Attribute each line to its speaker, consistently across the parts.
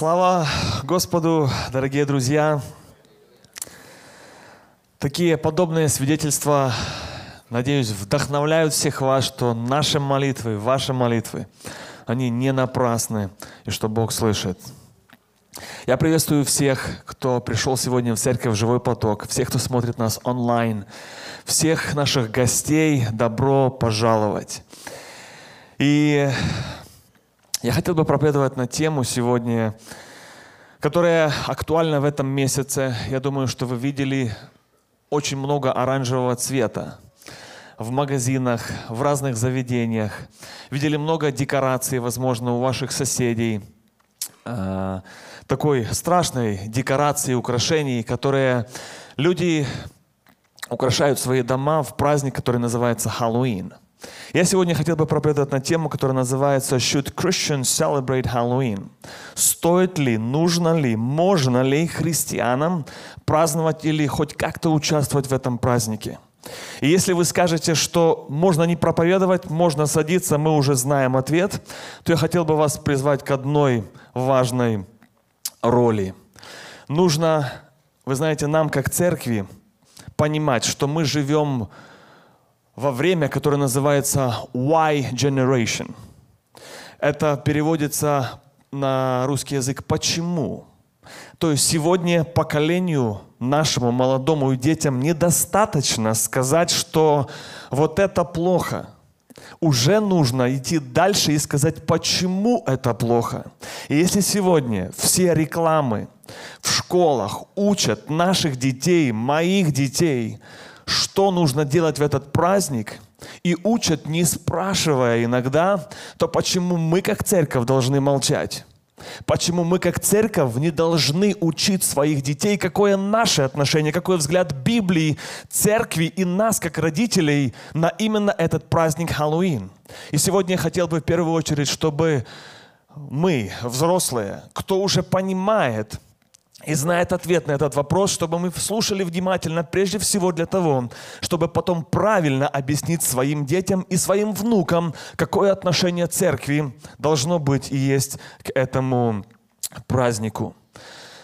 Speaker 1: Слава Господу, дорогие друзья! Такие подобные свидетельства, надеюсь, вдохновляют всех вас, что наши молитвы, ваши молитвы, они не напрасны, и что Бог слышит. Я приветствую всех, кто пришел сегодня в церковь «Живой поток», всех, кто смотрит нас онлайн, всех наших гостей добро пожаловать. И я хотел бы проповедовать на тему сегодня, которая актуальна в этом месяце. Я думаю, что вы видели очень много оранжевого цвета в магазинах, в разных заведениях. Видели много декораций, возможно, у ваших соседей. А, такой страшной декорации, украшений, которые люди украшают свои дома в праздник, который называется Хэллоуин – я сегодня хотел бы проповедовать на тему, которая называется «Should Christians celebrate Halloween?» Стоит ли, нужно ли, можно ли христианам праздновать или хоть как-то участвовать в этом празднике? И если вы скажете, что можно не проповедовать, можно садиться, мы уже знаем ответ, то я хотел бы вас призвать к одной важной роли. Нужно, вы знаете, нам как церкви понимать, что мы живем во время, которое называется Y Generation. Это переводится на русский язык «почему?». То есть сегодня поколению нашему молодому и детям недостаточно сказать, что вот это плохо. Уже нужно идти дальше и сказать, почему это плохо. И если сегодня все рекламы в школах учат наших детей, моих детей, что нужно делать в этот праздник, и учат, не спрашивая иногда, то почему мы как церковь должны молчать? Почему мы как церковь не должны учить своих детей, какое наше отношение, какой взгляд Библии, церкви и нас, как родителей, на именно этот праздник Хэллоуин. И сегодня я хотел бы в первую очередь, чтобы мы, взрослые, кто уже понимает, и знает ответ на этот вопрос, чтобы мы слушали внимательно, прежде всего для того, чтобы потом правильно объяснить своим детям и своим внукам, какое отношение церкви должно быть и есть к этому празднику.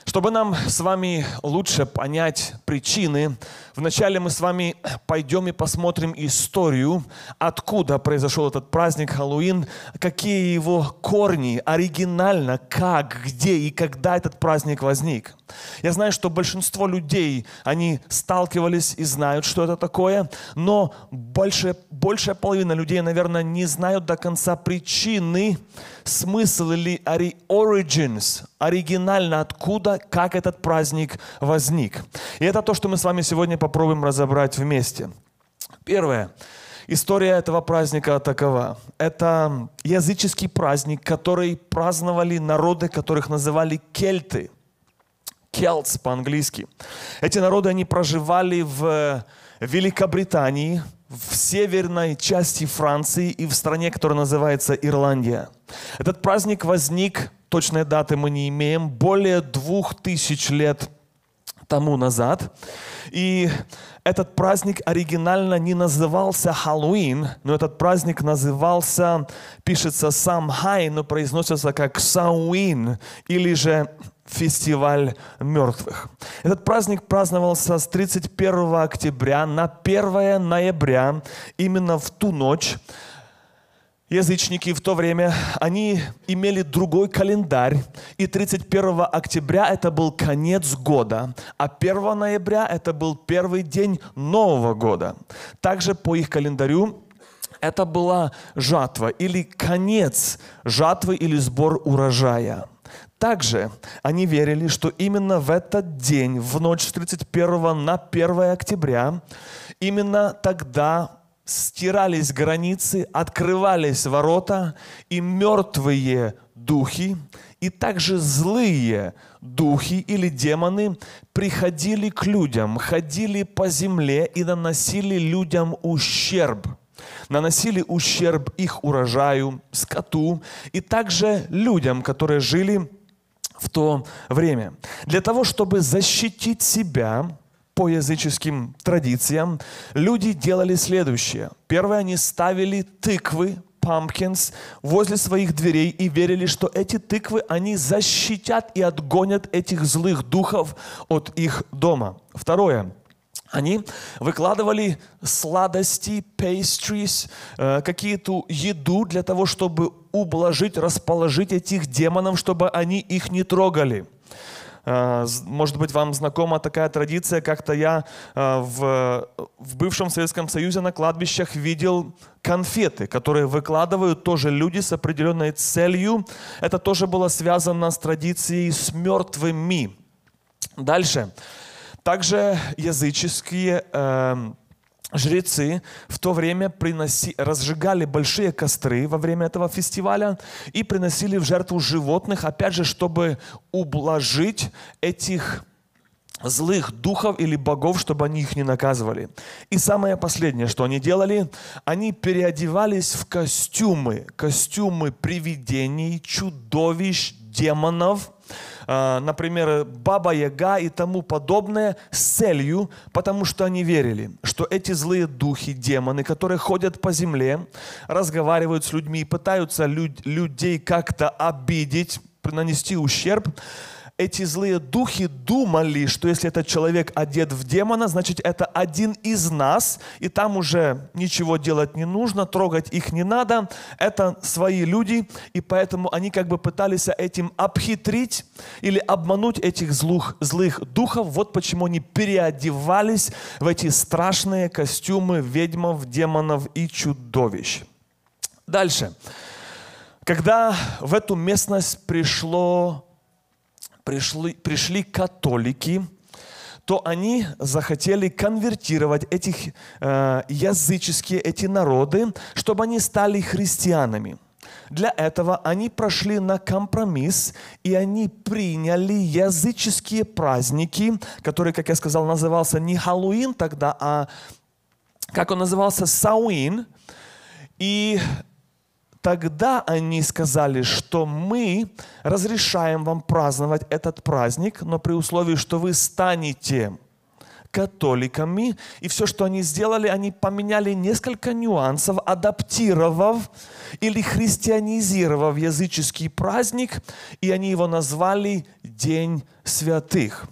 Speaker 1: Чтобы нам с вами лучше понять причины, вначале мы с вами пойдем и посмотрим историю, откуда произошел этот праздник Хэллоуин, какие его корни, оригинально, как, где и когда этот праздник возник. Я знаю, что большинство людей, они сталкивались и знают, что это такое, но большая, большая половина людей, наверное, не знают до конца причины, смысл или origins, оригинально откуда, как этот праздник возник. И это то, что мы с вами сегодня попробуем разобрать вместе. Первое. История этого праздника такова. Это языческий праздник, который праздновали народы, которых называли кельты. Келтс по-английски. Эти народы, они проживали в Великобритании, в северной части Франции и в стране, которая называется Ирландия. Этот праздник возник, точной даты мы не имеем, более двух тысяч лет тому назад. И этот праздник оригинально не назывался Хэллоуин, но этот праздник назывался, пишется Самхай, но произносится как Сауин или же фестиваль мертвых. Этот праздник праздновался с 31 октября на 1 ноября, именно в ту ночь. Язычники в то время, они имели другой календарь, и 31 октября это был конец года, а 1 ноября это был первый день Нового года. Также по их календарю это была жатва или конец жатвы или сбор урожая. Также они верили, что именно в этот день, в ночь с 31 на 1 октября, именно тогда стирались границы, открывались ворота, и мертвые духи, и также злые духи или демоны приходили к людям, ходили по земле и наносили людям ущерб – наносили ущерб их урожаю, скоту и также людям, которые жили в то время. Для того, чтобы защитить себя по языческим традициям, люди делали следующее. Первое, они ставили тыквы pumpkins возле своих дверей и верили, что эти тыквы, они защитят и отгонят этих злых духов от их дома. Второе. Они выкладывали сладости, pastries, э, какие-то еду для того, чтобы ублажить, расположить этих демонов, чтобы они их не трогали. Э, может быть, вам знакома такая традиция, как-то я э, в, в бывшем Советском Союзе на кладбищах видел конфеты, которые выкладывают тоже люди с определенной целью. Это тоже было связано с традицией с мертвыми. Дальше. Также языческие э, жрецы в то время приноси, разжигали большие костры во время этого фестиваля и приносили в жертву животных, опять же, чтобы ублажить этих злых духов или богов, чтобы они их не наказывали. И самое последнее, что они делали, они переодевались в костюмы, костюмы привидений, чудовищ, демонов, например, Баба Яга и тому подобное с целью, потому что они верили, что эти злые духи, демоны, которые ходят по земле, разговаривают с людьми, пытаются люд, людей как-то обидеть, нанести ущерб, эти злые духи думали, что если этот человек одет в демона, значит это один из нас, и там уже ничего делать не нужно, трогать их не надо, это свои люди, и поэтому они как бы пытались этим обхитрить или обмануть этих злых, злых духов. Вот почему они переодевались в эти страшные костюмы ведьмов, демонов и чудовищ. Дальше. Когда в эту местность пришло пришли, пришли католики, то они захотели конвертировать этих э, языческие эти народы, чтобы они стали христианами. Для этого они прошли на компромисс, и они приняли языческие праздники, которые, как я сказал, назывался не Хэллоуин тогда, а как он назывался, Сауин. И Тогда они сказали, что мы разрешаем вам праздновать этот праздник, но при условии, что вы станете католиками. И все, что они сделали, они поменяли несколько нюансов, адаптировав или христианизировав языческий праздник, и они его назвали День святых.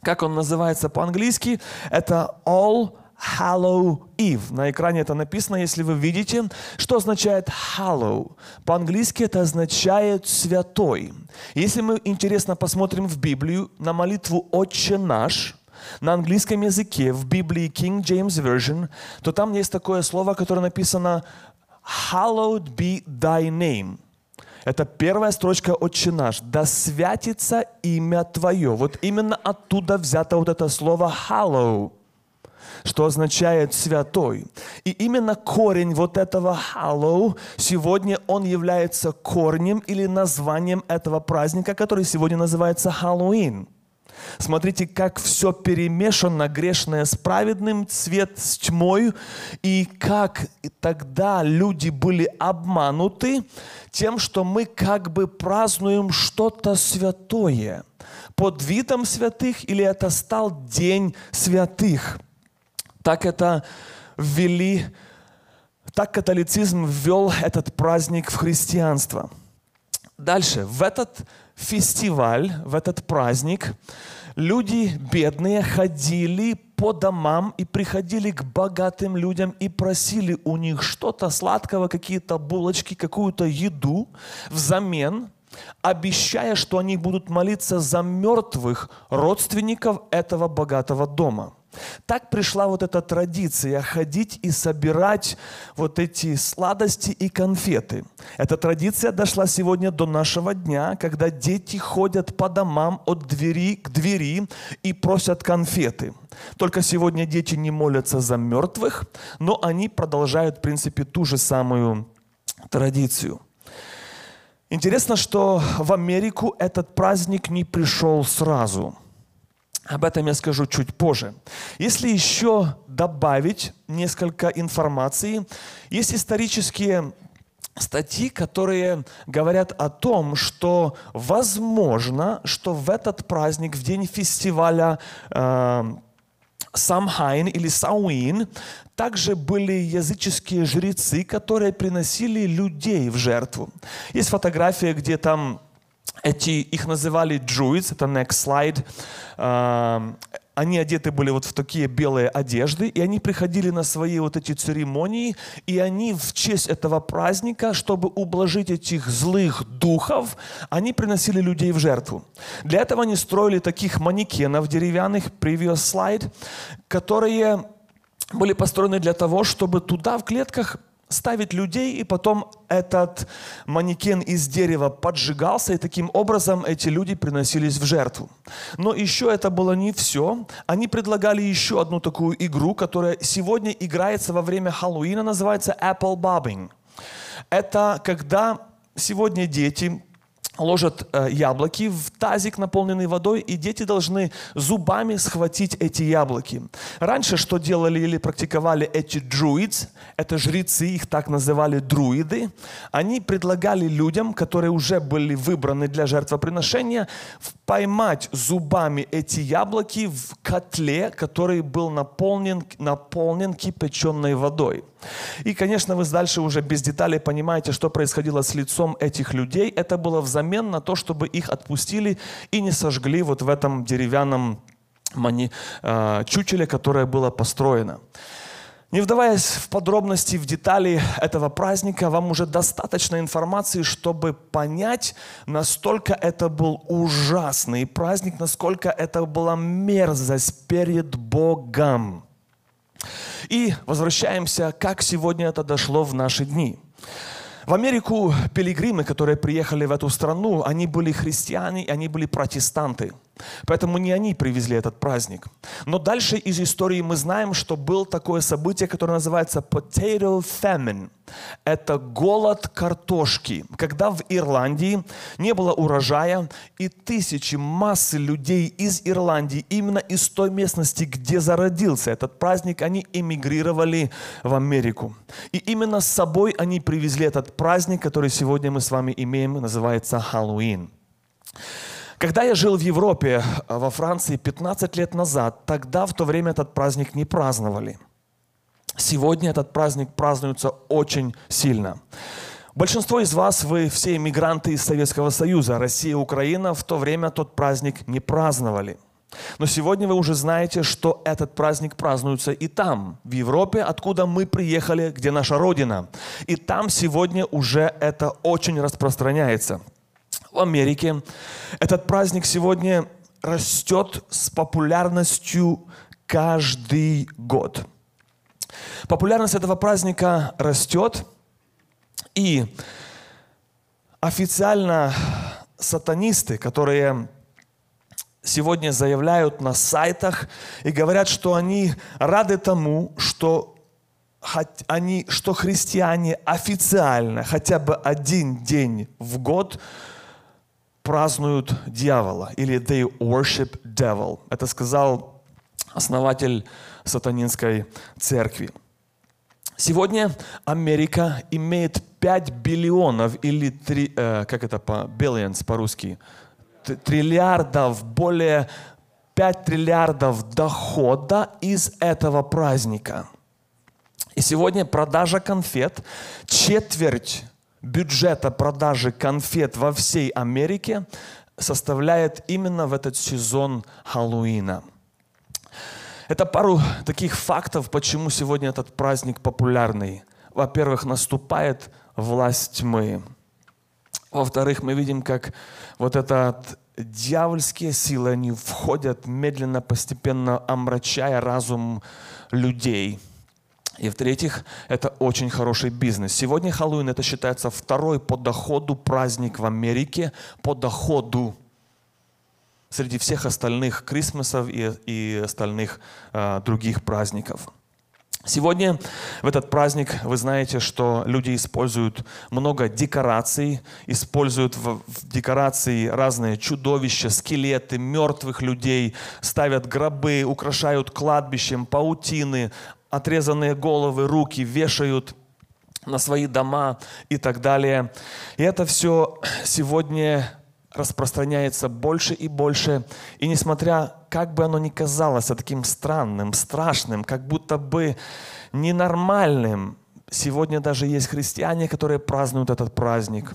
Speaker 1: Как он называется по-английски? Это All Hallow Eve. На экране это написано, если вы видите. Что означает hallow? По-английски это означает святой. Если мы интересно посмотрим в Библию на молитву «Отче наш», на английском языке, в Библии King James Version, то там есть такое слово, которое написано «Hallowed be thy name». Это первая строчка «Отче наш». «Да святится имя Твое». Вот именно оттуда взято вот это слово «hallow» что означает святой. И именно корень вот этого Hallow сегодня он является корнем или названием этого праздника, который сегодня называется Хэллоуин. Смотрите, как все перемешано, грешное с праведным, цвет с тьмой, и как тогда люди были обмануты тем, что мы как бы празднуем что-то святое под видом святых, или это стал день святых так это ввели, так католицизм ввел этот праздник в христианство. Дальше, в этот фестиваль, в этот праздник люди бедные ходили по домам и приходили к богатым людям и просили у них что-то сладкого, какие-то булочки, какую-то еду взамен, обещая, что они будут молиться за мертвых родственников этого богатого дома – так пришла вот эта традиция ходить и собирать вот эти сладости и конфеты. Эта традиция дошла сегодня до нашего дня, когда дети ходят по домам от двери к двери и просят конфеты. Только сегодня дети не молятся за мертвых, но они продолжают, в принципе, ту же самую традицию. Интересно, что в Америку этот праздник не пришел сразу – об этом я скажу чуть позже. Если еще добавить несколько информации, есть исторические статьи, которые говорят о том, что возможно, что в этот праздник, в день фестиваля э, Самхайн или Сауин также были языческие жрецы, которые приносили людей в жертву. Есть фотография, где там эти, их называли druids, это next slide, а, они одеты были вот в такие белые одежды, и они приходили на свои вот эти церемонии, и они в честь этого праздника, чтобы ублажить этих злых духов, они приносили людей в жертву. Для этого они строили таких манекенов деревянных, previous slide, которые были построены для того, чтобы туда в клетках ставить людей, и потом этот манекен из дерева поджигался, и таким образом эти люди приносились в жертву. Но еще это было не все. Они предлагали еще одну такую игру, которая сегодня играется во время Хэллоуина, называется Apple Bobbing. Это когда сегодня дети ложат э, яблоки в тазик, наполненный водой, и дети должны зубами схватить эти яблоки. Раньше что делали или практиковали эти друиds, это жрецы, их так называли друиды, они предлагали людям, которые уже были выбраны для жертвоприношения, поймать зубами эти яблоки в котле, который был наполнен, наполнен кипяченой водой. И, конечно, вы дальше уже без деталей понимаете, что происходило с лицом этих людей. Это было взамен на то, чтобы их отпустили и не сожгли вот в этом деревянном мани, э, чучеле, которое было построено. Не вдаваясь в подробности, в детали этого праздника, вам уже достаточно информации, чтобы понять, настолько это был ужасный праздник, насколько это была мерзость перед Богом. И возвращаемся, как сегодня это дошло в наши дни. В Америку пилигримы, которые приехали в эту страну, они были христиане, они были протестанты. Поэтому не они привезли этот праздник. Но дальше из истории мы знаем, что было такое событие, которое называется potato famine. Это голод картошки. Когда в Ирландии не было урожая, и тысячи, массы людей из Ирландии, именно из той местности, где зародился этот праздник, они эмигрировали в Америку. И именно с собой они привезли этот праздник, который сегодня мы с вами имеем, называется Хэллоуин. Когда я жил в Европе, э, во Франции 15 лет назад, тогда в то время этот праздник не праздновали. Сегодня этот праздник празднуется очень сильно. Большинство из вас, вы все иммигранты из Советского Союза, Россия, Украина, в то время тот праздник не праздновали. Но сегодня вы уже знаете, что этот праздник празднуется и там, в Европе, откуда мы приехали, где наша Родина. И там сегодня уже это очень распространяется в Америке. Этот праздник сегодня растет с популярностью каждый год. Популярность этого праздника растет, и официально сатанисты, которые сегодня заявляют на сайтах и говорят, что они рады тому, что они, что христиане официально хотя бы один день в год празднуют дьявола, или they worship devil. Это сказал основатель сатанинской церкви. Сегодня Америка имеет 5 биллионов или 3, э, как это по billions по-русски, триллиардов, более 5 триллиардов дохода из этого праздника. И сегодня продажа конфет, четверть бюджета продажи конфет во всей Америке составляет именно в этот сезон Хэллоуина. Это пару таких фактов, почему сегодня этот праздник популярный. Во-первых, наступает власть тьмы. Во-вторых, мы видим, как вот этот дьявольские силы, они входят медленно, постепенно омрачая разум людей – и в-третьих, это очень хороший бизнес. Сегодня Хэллоуин это считается второй по доходу праздник в Америке, по доходу среди всех остальных Крисмасов и, и остальных э, других праздников. Сегодня в этот праздник вы знаете, что люди используют много декораций, используют в, в декорации разные чудовища, скелеты, мертвых людей, ставят гробы, украшают кладбищем, паутины, отрезанные головы, руки вешают на свои дома и так далее. И это все сегодня распространяется больше и больше. И несмотря, как бы оно ни казалось таким странным, страшным, как будто бы ненормальным, сегодня даже есть христиане, которые празднуют этот праздник.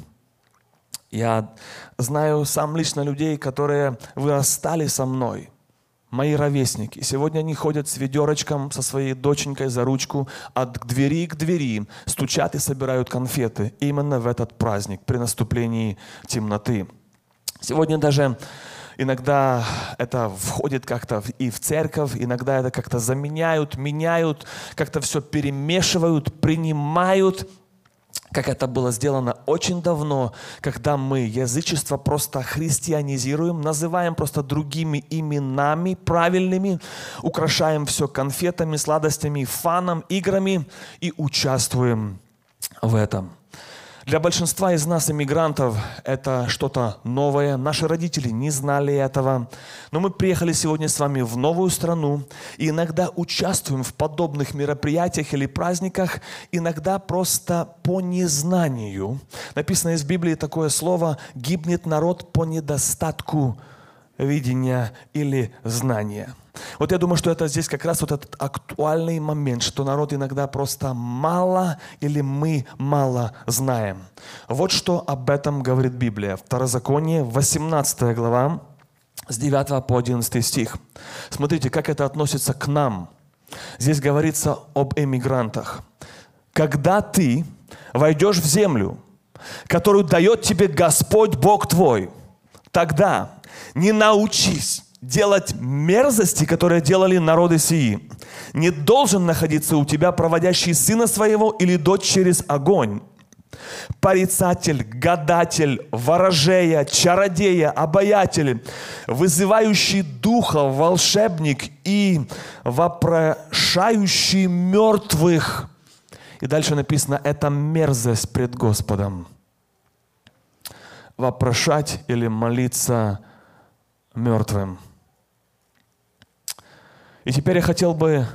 Speaker 1: Я знаю сам лично людей, которые вырастали со мной – мои ровесники. Сегодня они ходят с ведерочком со своей доченькой за ручку от двери к двери, стучат и собирают конфеты именно в этот праздник, при наступлении темноты. Сегодня даже иногда это входит как-то и в церковь, иногда это как-то заменяют, меняют, как-то все перемешивают, принимают – как это было сделано очень давно, когда мы язычество просто христианизируем, называем просто другими именами правильными, украшаем все конфетами, сладостями, фаном, играми и участвуем в этом. Для большинства из нас, иммигрантов, это что-то новое. Наши родители не знали этого. Но мы приехали сегодня с вами в новую страну и иногда участвуем в подобных мероприятиях или праздниках, иногда просто по незнанию. Написано из Библии такое слово «гибнет народ по недостатку видения или знания». Вот я думаю, что это здесь как раз вот этот актуальный момент, что народ иногда просто мало или мы мало знаем. Вот что об этом говорит Библия. Второзаконие, 18 глава, с 9 по 11 стих. Смотрите, как это относится к нам. Здесь говорится об эмигрантах. Когда ты войдешь в землю, которую дает тебе Господь Бог твой, тогда не научись делать мерзости, которые делали народы сии. Не должен находиться у тебя проводящий сына своего или дочь через огонь. Порицатель, гадатель, ворожея, чародея, обаятель, вызывающий духа, волшебник и вопрошающий мертвых. И дальше написано, это мерзость пред Господом. Вопрошать или молиться мертвым – и теперь я хотел бы,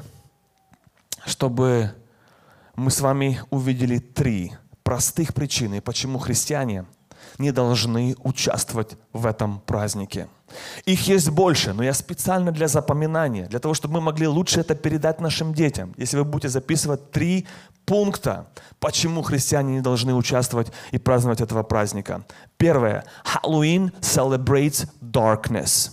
Speaker 1: чтобы мы с вами увидели три простых причины, почему христиане не должны участвовать в этом празднике. Их есть больше, но я специально для запоминания, для того, чтобы мы могли лучше это передать нашим детям. Если вы будете записывать три пункта, почему христиане не должны участвовать и праздновать этого праздника. Первое. Halloween celebrates darkness.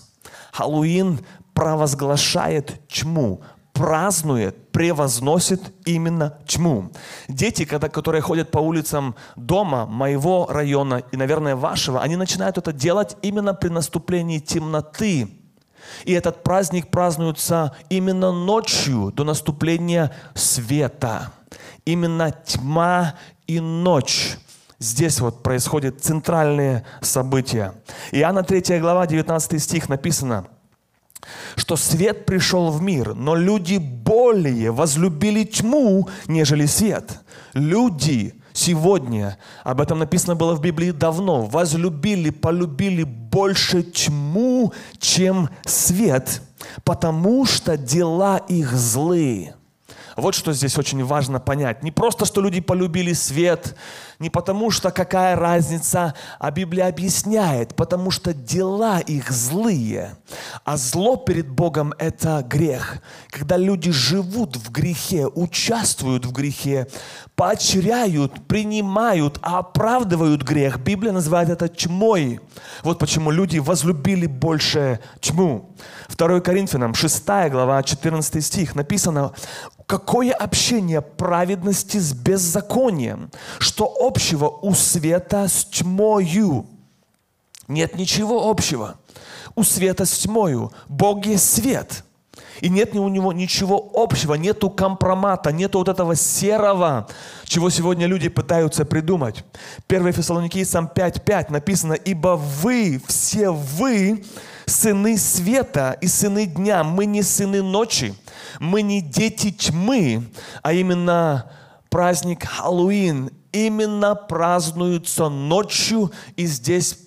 Speaker 1: Хэллоуин провозглашает тьму, празднует, превозносит именно тьму. Дети, когда, которые ходят по улицам дома, моего района и, наверное, вашего, они начинают это делать именно при наступлении темноты. И этот праздник празднуется именно ночью до наступления света. Именно тьма и ночь. Здесь вот происходят центральные события. Иоанна 3 глава, 19 стих написано – что свет пришел в мир, но люди более возлюбили тьму, нежели свет. Люди сегодня, об этом написано было в Библии давно, возлюбили, полюбили больше тьму, чем свет, потому что дела их злые. Вот что здесь очень важно понять. Не просто, что люди полюбили свет, не потому что какая разница, а Библия объясняет, потому что дела их злые. А зло перед Богом – это грех. Когда люди живут в грехе, участвуют в грехе, поощряют, принимают, оправдывают грех, Библия называет это тьмой. Вот почему люди возлюбили больше тьму. 2 Коринфянам, 6 глава, 14 стих написано, какое общение праведности с беззаконием, что общего у света с тьмою? Нет ничего общего. У света с тьмою. Бог есть свет. И нет у него ничего общего, нету компромата, нету вот этого серого, чего сегодня люди пытаются придумать. 1 Фессалоникийцам 5.5 написано, «Ибо вы, все вы, сыны света и сыны дня, мы не сыны ночи, мы не дети тьмы, а именно праздник Хэллоуин именно празднуется ночью, и здесь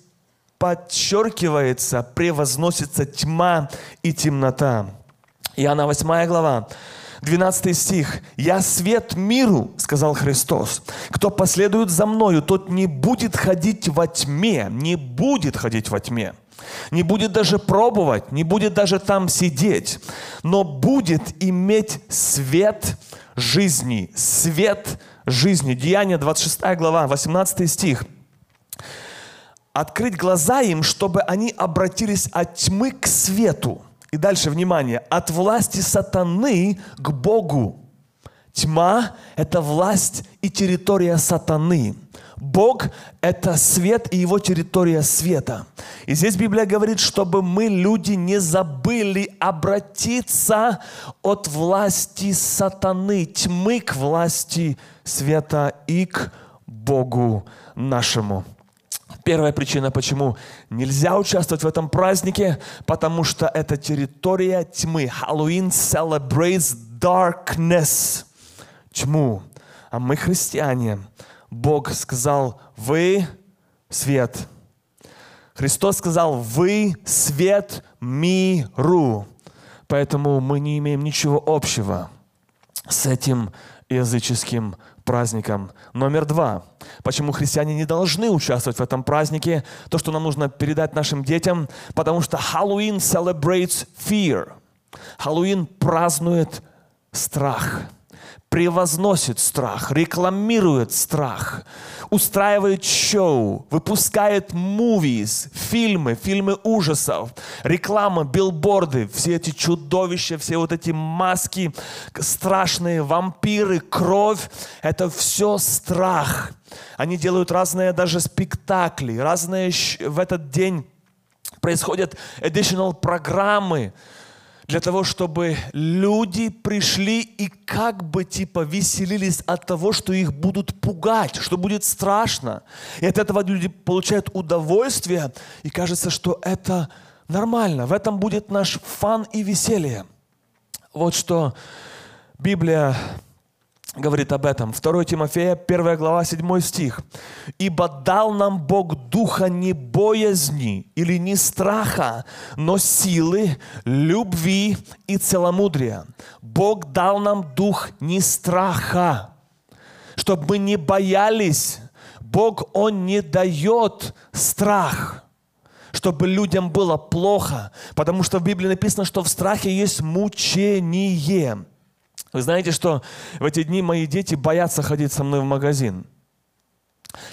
Speaker 1: подчеркивается, превозносится тьма и темнота. Иоанна 8 глава, 12 стих. «Я свет миру», сказал Христос. «Кто последует за мною, тот не будет ходить во тьме, не будет ходить во тьме, не будет даже пробовать, не будет даже там сидеть, но будет иметь свет жизни, свет жизни». Деяние 26 глава, 18 стих. «Открыть глаза им, чтобы они обратились от тьмы к свету». И дальше, внимание, от власти сатаны к Богу. Тьма – это власть и территория сатаны. Бог – это свет и его территория света. И здесь Библия говорит, чтобы мы, люди, не забыли обратиться от власти сатаны, тьмы к власти света и к Богу нашему. Первая причина, почему нельзя участвовать в этом празднике, потому что это территория тьмы. Хэллоуин celebrates darkness, тьму. А мы христиане. Бог сказал, вы свет. Христос сказал, вы свет миру. Поэтому мы не имеем ничего общего с этим языческим праздником. Номер два. Почему христиане не должны участвовать в этом празднике? То, что нам нужно передать нашим детям, потому что Хэллоуин celebrates fear. Хэллоуин празднует страх превозносит страх, рекламирует страх, устраивает шоу, выпускает movies, фильмы, фильмы ужасов, реклама, билборды, все эти чудовища, все вот эти маски, страшные вампиры, кровь, это все страх. Они делают разные даже спектакли, разные в этот день происходят additional программы, для того, чтобы люди пришли и как бы типа веселились от того, что их будут пугать, что будет страшно. И от этого люди получают удовольствие, и кажется, что это нормально. В этом будет наш фан и веселье. Вот что Библия говорит об этом. 2 Тимофея, 1 глава, 7 стих. «Ибо дал нам Бог духа не боязни или не страха, но силы, любви и целомудрия». Бог дал нам дух не страха, чтобы мы не боялись. Бог, Он не дает страх чтобы людям было плохо, потому что в Библии написано, что в страхе есть мучение. Вы знаете, что в эти дни мои дети боятся ходить со мной в магазин.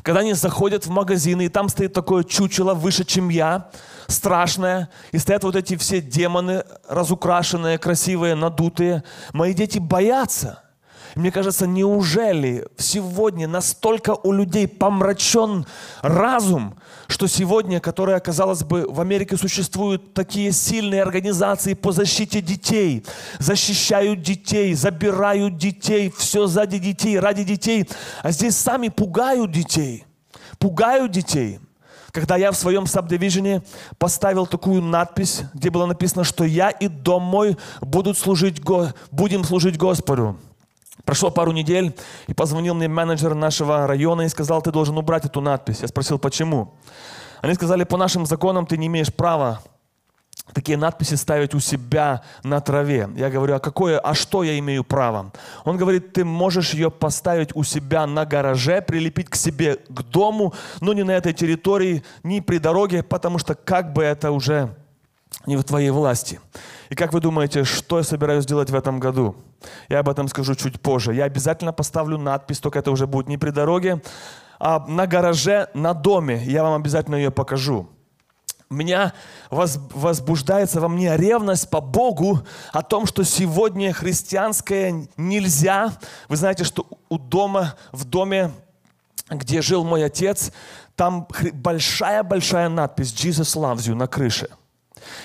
Speaker 1: Когда они заходят в магазин, и там стоит такое чучело выше, чем я, страшное, и стоят вот эти все демоны, разукрашенные, красивые, надутые, мои дети боятся – мне кажется, неужели сегодня настолько у людей помрачен разум, что сегодня, которая, казалось бы, в Америке существуют такие сильные организации по защите детей, защищают детей, забирают детей, все сзади детей, ради детей, а здесь сами пугают детей, пугают детей. Когда я в своем сабдивижене поставил такую надпись, где было написано, что я и дом мой будут служить, будем служить Господу. Прошло пару недель, и позвонил мне менеджер нашего района и сказал, ты должен убрать эту надпись. Я спросил, почему? Они сказали, по нашим законам ты не имеешь права такие надписи ставить у себя на траве. Я говорю, а какое, а что я имею право? Он говорит, ты можешь ее поставить у себя на гараже, прилепить к себе к дому, но не на этой территории, не при дороге, потому что как бы это уже не в твоей власти. И как вы думаете, что я собираюсь делать в этом году? Я об этом скажу чуть позже. Я обязательно поставлю надпись, только это уже будет не при дороге, а на гараже, на доме. Я вам обязательно ее покажу. Меня возбуждается во мне ревность по Богу о том, что сегодня христианское нельзя. Вы знаете, что у дома, в доме, где жил мой отец, там большая-большая надпись «Jesus loves you» на крыше –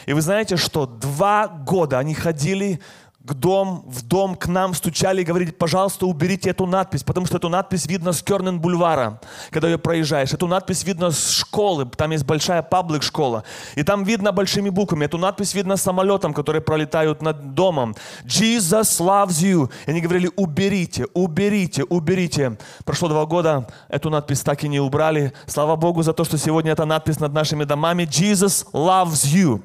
Speaker 1: и вы знаете, что два года они ходили к дом, в дом к нам стучали и говорили, пожалуйста, уберите эту надпись, потому что эту надпись видно с Кернен бульвара, когда ее проезжаешь. Эту надпись видно с школы, там есть большая паблик школа. И там видно большими буквами. Эту надпись видно самолетом, которые пролетают над домом. Jesus loves you. И они говорили, уберите, уберите, уберите. Прошло два года, эту надпись так и не убрали. Слава Богу за то, что сегодня эта надпись над нашими домами. Jesus loves you.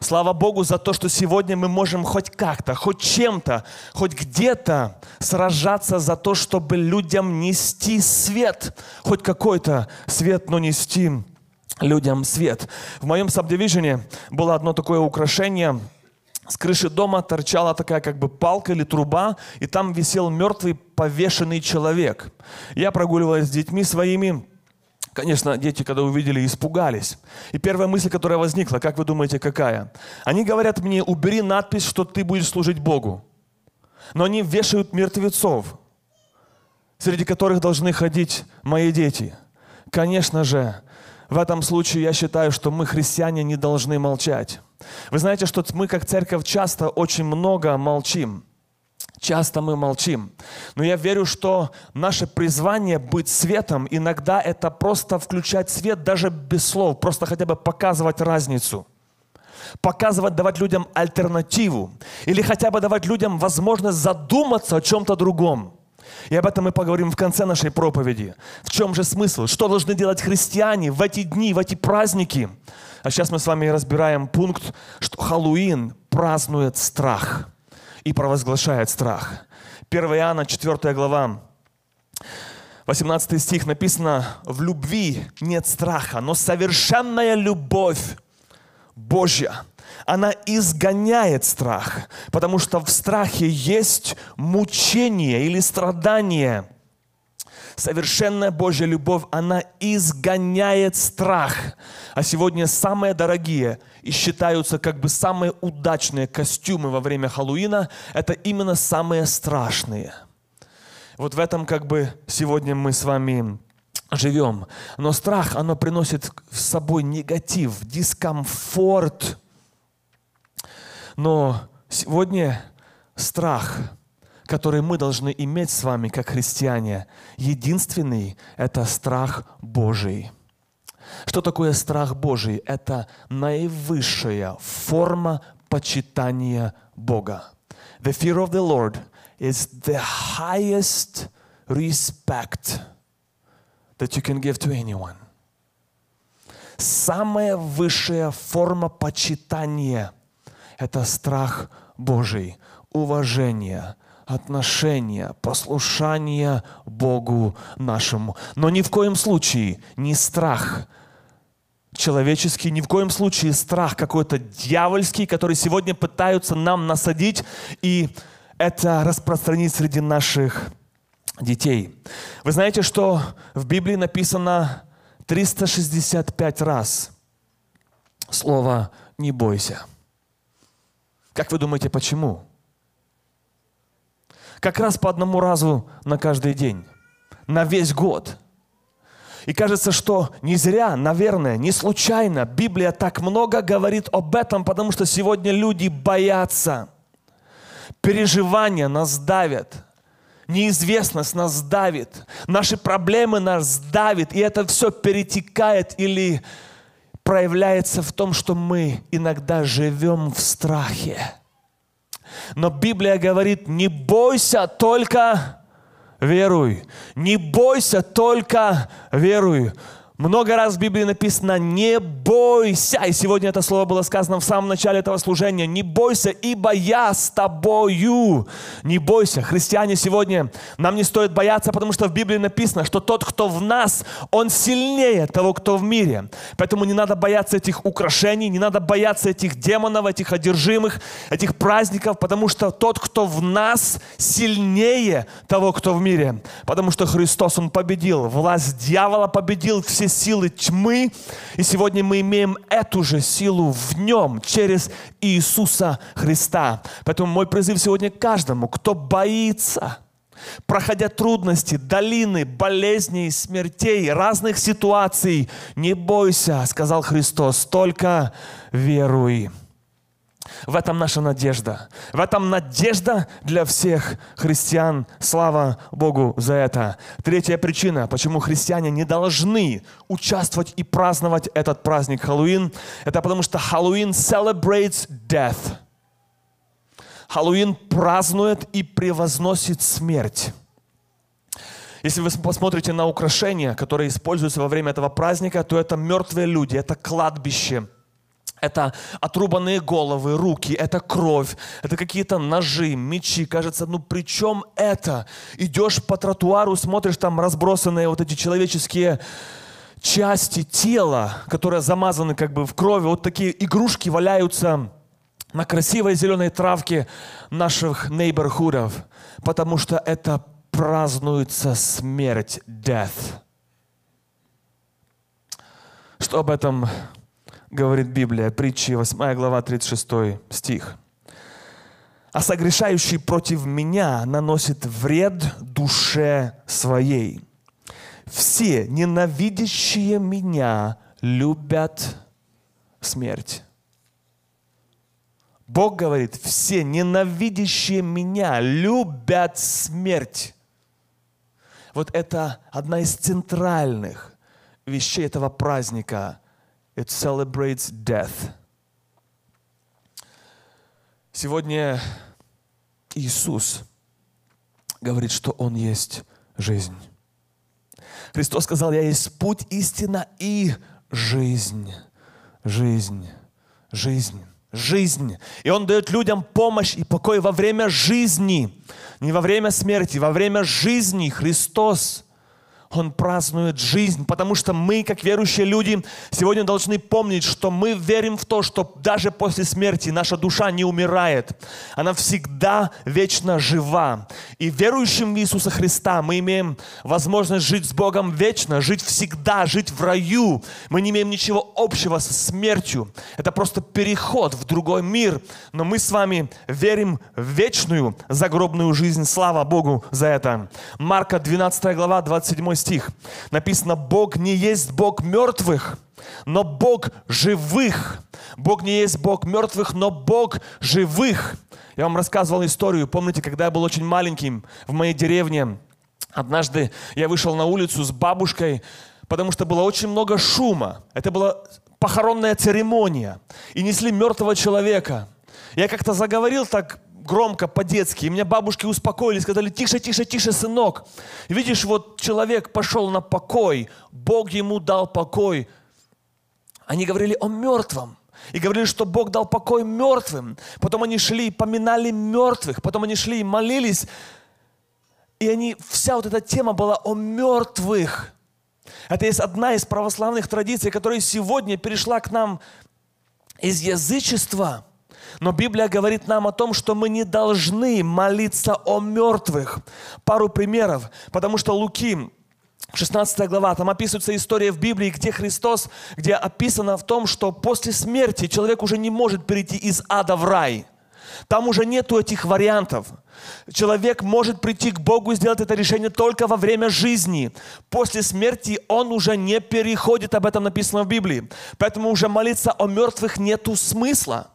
Speaker 1: Слава Богу за то, что сегодня мы можем хоть как-то, хоть хоть чем-то, хоть где-то сражаться за то, чтобы людям нести свет, хоть какой-то свет, но нести людям свет. В моем сабдивижене было одно такое украшение – с крыши дома торчала такая как бы палка или труба, и там висел мертвый повешенный человек. Я прогуливалась с детьми своими, Конечно, дети, когда увидели, испугались. И первая мысль, которая возникла, как вы думаете, какая? Они говорят мне, убери надпись, что ты будешь служить Богу. Но они вешают мертвецов, среди которых должны ходить мои дети. Конечно же, в этом случае я считаю, что мы, христиане, не должны молчать. Вы знаете, что мы как церковь часто очень много молчим. Часто мы молчим. Но я верю, что наше призвание быть светом, иногда это просто включать свет даже без слов, просто хотя бы показывать разницу. Показывать, давать людям альтернативу. Или хотя бы давать людям возможность задуматься о чем-то другом. И об этом мы поговорим в конце нашей проповеди. В чем же смысл? Что должны делать христиане в эти дни, в эти праздники? А сейчас мы с вами разбираем пункт, что Хэллоуин празднует страх и провозглашает страх. 1 Иоанна, 4 глава, 18 стих написано, в любви нет страха, но совершенная любовь Божья – она изгоняет страх, потому что в страхе есть мучение или страдание. Совершенная Божья любовь, она изгоняет страх. А сегодня самые дорогие и считаются как бы самые удачные костюмы во время Хэллоуина, это именно самые страшные. Вот в этом как бы сегодня мы с вами живем. Но страх, оно приносит с собой негатив, дискомфорт – но сегодня страх, который мы должны иметь с вами, как христиане, единственный – это страх Божий. Что такое страх Божий? Это наивысшая форма почитания Бога. The fear of the Lord is the highest respect that you can give to anyone. Самая высшая форма почитания – это страх Божий, уважение, отношение, послушание Богу нашему. Но ни в коем случае не страх человеческий, ни в коем случае страх какой-то дьявольский, который сегодня пытаются нам насадить и это распространить среди наших детей. Вы знаете, что в Библии написано 365 раз слово «не бойся». Как вы думаете, почему? Как раз по одному разу на каждый день, на весь год. И кажется, что не зря, наверное, не случайно Библия так много говорит об этом, потому что сегодня люди боятся. Переживания нас давят. Неизвестность нас давит. Наши проблемы нас давит. И это все перетекает или проявляется в том, что мы иногда живем в страхе. Но Библия говорит, не бойся, только веруй. Не бойся, только веруй. Много раз в Библии написано «не бойся». И сегодня это слово было сказано в самом начале этого служения. «Не бойся, ибо я с тобою». Не бойся. Христиане сегодня, нам не стоит бояться, потому что в Библии написано, что тот, кто в нас, он сильнее того, кто в мире. Поэтому не надо бояться этих украшений, не надо бояться этих демонов, этих одержимых, этих праздников, потому что тот, кто в нас, сильнее того, кто в мире. Потому что Христос, Он победил. Власть дьявола победил все силы тьмы, и сегодня мы имеем эту же силу в нем через Иисуса Христа. Поэтому мой призыв сегодня каждому, кто боится, проходя трудности, долины, болезней, смертей, разных ситуаций, не бойся, сказал Христос, только веруй. В этом наша надежда. В этом надежда для всех христиан. Слава Богу за это. Третья причина, почему христиане не должны участвовать и праздновать этот праздник Хэллоуин, это потому что Хэллоуин celebrates death. Хэллоуин празднует и превозносит смерть. Если вы посмотрите на украшения, которые используются во время этого праздника, то это мертвые люди, это кладбище – Это отрубанные головы, руки, это кровь, это какие-то ножи, мечи. Кажется, ну при чем это? Идешь по тротуару, смотришь, там разбросанные вот эти человеческие части тела, которые замазаны как бы в крови. Вот такие игрушки валяются на красивой зеленой травке наших нейборхудов, потому что это празднуется смерть, death. Что об этом говорит Библия? Притчи, 8 глава, 36 стих. «А согрешающий против меня наносит вред душе своей. Все ненавидящие меня любят смерть». Бог говорит, все ненавидящие меня любят смерть. Вот это одна из центральных вещей этого праздника. It celebrates death. Сегодня Иисус говорит, что Он есть жизнь. Христос сказал, я есть путь, истина и жизнь. Жизнь. Жизнь жизнь. И Он дает людям помощь и покой во время жизни. Не во время смерти, во время жизни Христос он празднует жизнь, потому что мы, как верующие люди, сегодня должны помнить, что мы верим в то, что даже после смерти наша душа не умирает. Она всегда вечно жива. И верующим в Иисуса Христа мы имеем возможность жить с Богом вечно, жить всегда, жить в раю. Мы не имеем ничего общего со смертью. Это просто переход в другой мир. Но мы с вами верим в вечную загробную жизнь. Слава Богу за это. Марка 12 глава, 27 стих. Написано, Бог не есть Бог мертвых, но Бог живых. Бог не есть Бог мертвых, но Бог живых. Я вам рассказывал историю. Помните, когда я был очень маленьким в моей деревне, однажды я вышел на улицу с бабушкой, потому что было очень много шума. Это была похоронная церемония. И несли мертвого человека. Я как-то заговорил так громко, по-детски. И меня бабушки успокоили, сказали, тише, тише, тише, сынок. И видишь, вот человек пошел на покой, Бог ему дал покой. Они говорили о мертвом. И говорили, что Бог дал покой мертвым. Потом они шли и поминали мертвых. Потом они шли и молились. И они, вся вот эта тема была о мертвых. Это есть одна из православных традиций, которая сегодня перешла к нам из язычества – но Библия говорит нам о том, что мы не должны молиться о мертвых. Пару примеров, потому что Луки 16 глава, там описывается история в Библии, где Христос, где описано в том, что после смерти человек уже не может перейти из ада в рай. Там уже нету этих вариантов. Человек может прийти к Богу и сделать это решение только во время жизни. После смерти он уже не переходит, об этом написано в Библии. Поэтому уже молиться о мертвых нету смысла.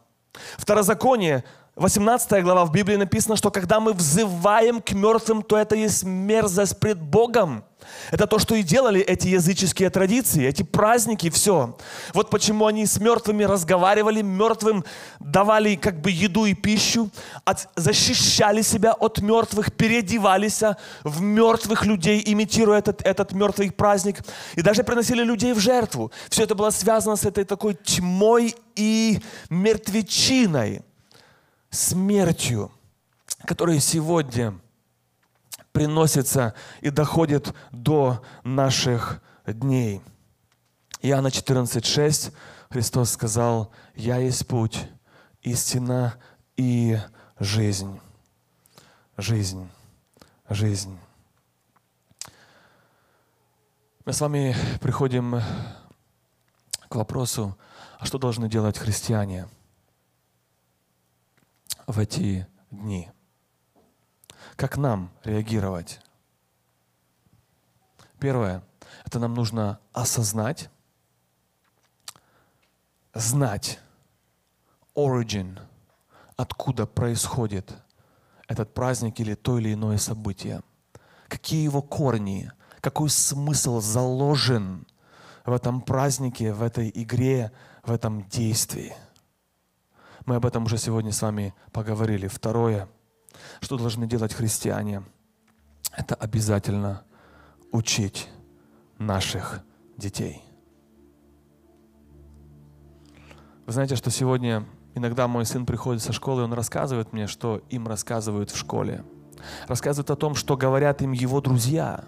Speaker 1: Второзаконие, 18 глава в Библии написано, что когда мы взываем к мертвым, то это есть мерзость пред Богом. Это то, что и делали эти языческие традиции, эти праздники, все. Вот почему они с мертвыми разговаривали, мертвым давали как бы еду и пищу, от, защищали себя от мертвых, переодевались в мертвых людей, имитируя этот, этот мертвый праздник, и даже приносили людей в жертву. Все это было связано с этой такой тьмой и мертвечиной, смертью, которая сегодня приносится и доходит до наших дней. Иоанна 14,6 Христос сказал, «Я есть путь, истина и жизнь». Жизнь, жизнь. Мы с вами приходим к вопросу, а что должны делать христиане в эти дни? Как нам реагировать? Первое, это нам нужно осознать, знать origin, откуда происходит этот праздник или то или иное событие. Какие его корни, какой смысл заложен в этом празднике, в этой игре, в этом действии. Мы об этом уже сегодня с вами поговорили. Второе – что должны делать христиане? Это обязательно учить наших детей. Вы знаете, что сегодня иногда мой сын приходит со школы, и он рассказывает мне, что им рассказывают в школе. Рассказывает о том, что говорят им его друзья.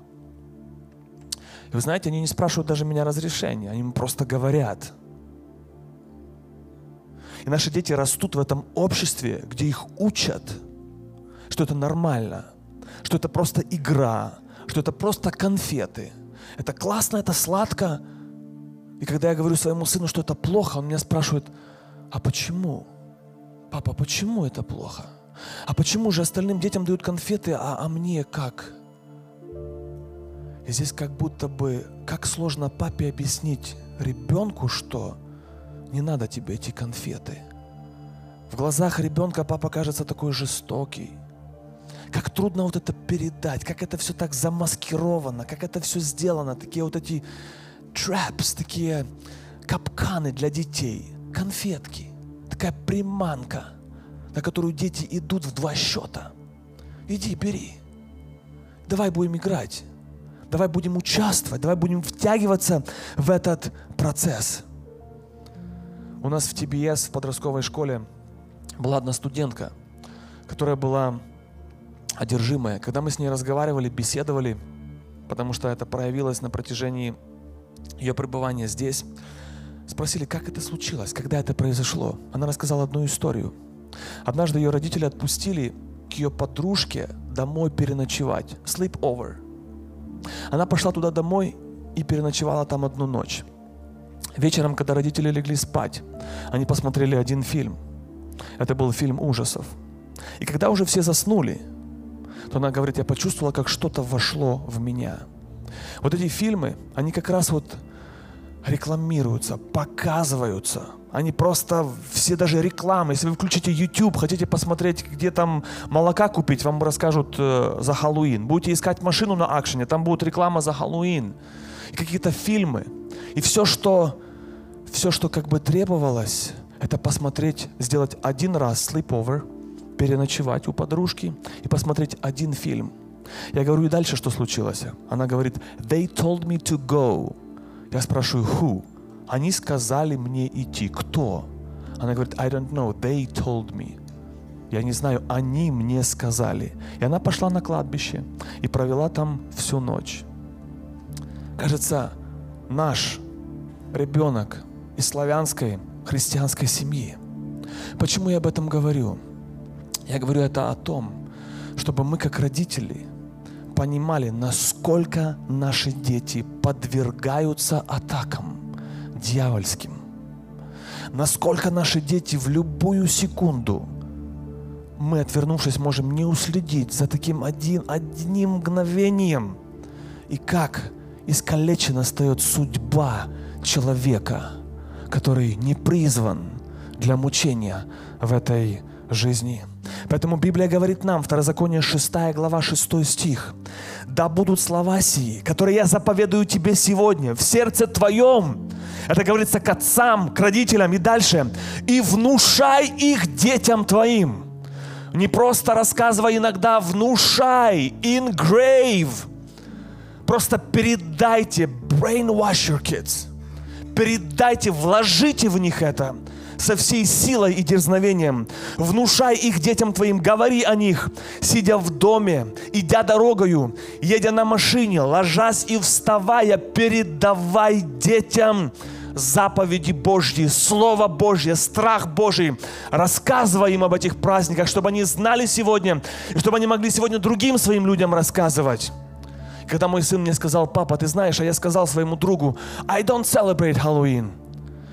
Speaker 1: И вы знаете, они не спрашивают даже меня разрешения, они им просто говорят. И наши дети растут в этом обществе, где их учат, что это нормально, что это просто игра, что это просто конфеты. Это классно, это сладко. И когда я говорю своему сыну, что это плохо, он меня спрашивает, а почему? Папа, почему это плохо? А почему же остальным детям дают конфеты, а, а мне как? И здесь как будто бы, как сложно папе объяснить ребенку, что не надо тебе эти конфеты. В глазах ребенка папа кажется такой жестокий. Как трудно вот это передать, как это все так замаскировано, как это все сделано, такие вот эти traps, такие капканы для детей, конфетки, такая приманка, на которую дети идут в два счета. Иди, бери. Давай будем играть. Давай будем участвовать, давай будем втягиваться в этот процесс. У нас в ТБС, в подростковой школе, была одна студентка, которая была одержимая. Когда мы с ней разговаривали, беседовали, потому что это проявилось на протяжении ее пребывания здесь, спросили, как это случилось, когда это произошло. Она рассказала одну историю. Однажды ее родители отпустили к ее подружке домой переночевать. Sleep over. Она пошла туда домой и переночевала там одну ночь. Вечером, когда родители легли спать, они посмотрели один фильм. Это был фильм ужасов. И когда уже все заснули, то она говорит, я почувствовала, как что-то вошло в меня. Вот эти фильмы, они как раз вот рекламируются, показываются. Они просто, все даже рекламы. Если вы включите YouTube, хотите посмотреть, где там молока купить, вам расскажут э, за Хэллоуин. Будете искать машину на акшене, там будет реклама за Хэллоуин. И какие-то фильмы. И все, что, все, что как бы требовалось, это посмотреть, сделать один раз sleepover, переночевать у подружки и посмотреть один фильм. Я говорю, и дальше что случилось? Она говорит, they told me to go. Я спрашиваю, who? Они сказали мне идти. Кто? Она говорит, I don't know, they told me. Я не знаю, они мне сказали. И она пошла на кладбище и провела там всю ночь. Кажется, наш ребенок из славянской христианской семьи. Почему я об этом говорю? Я говорю это о том, чтобы мы как родители понимали, насколько наши дети подвергаются атакам дьявольским. Насколько наши дети в любую секунду мы, отвернувшись, можем не уследить за таким один, одним мгновением. И как искалечена стает судьба человека, который не призван для мучения в этой жизни. Поэтому Библия говорит нам, Второзаконие 6 глава 6 стих, «Да будут слова сии, которые я заповедую тебе сегодня в сердце твоем». Это говорится к отцам, к родителям и дальше. «И внушай их детям твоим». Не просто рассказывай иногда, внушай, engrave. Просто передайте, brainwash your kids. Передайте, вложите в них это – со всей силой и дерзновением. Внушай их детям твоим, говори о них, сидя в доме, идя дорогою, едя на машине, ложась и вставая, передавай детям заповеди Божьи, Слово Божье, страх Божий. Рассказывай им об этих праздниках, чтобы они знали сегодня, и чтобы они могли сегодня другим своим людям рассказывать. Когда мой сын мне сказал, папа, ты знаешь, а я сказал своему другу, I don't celebrate Halloween.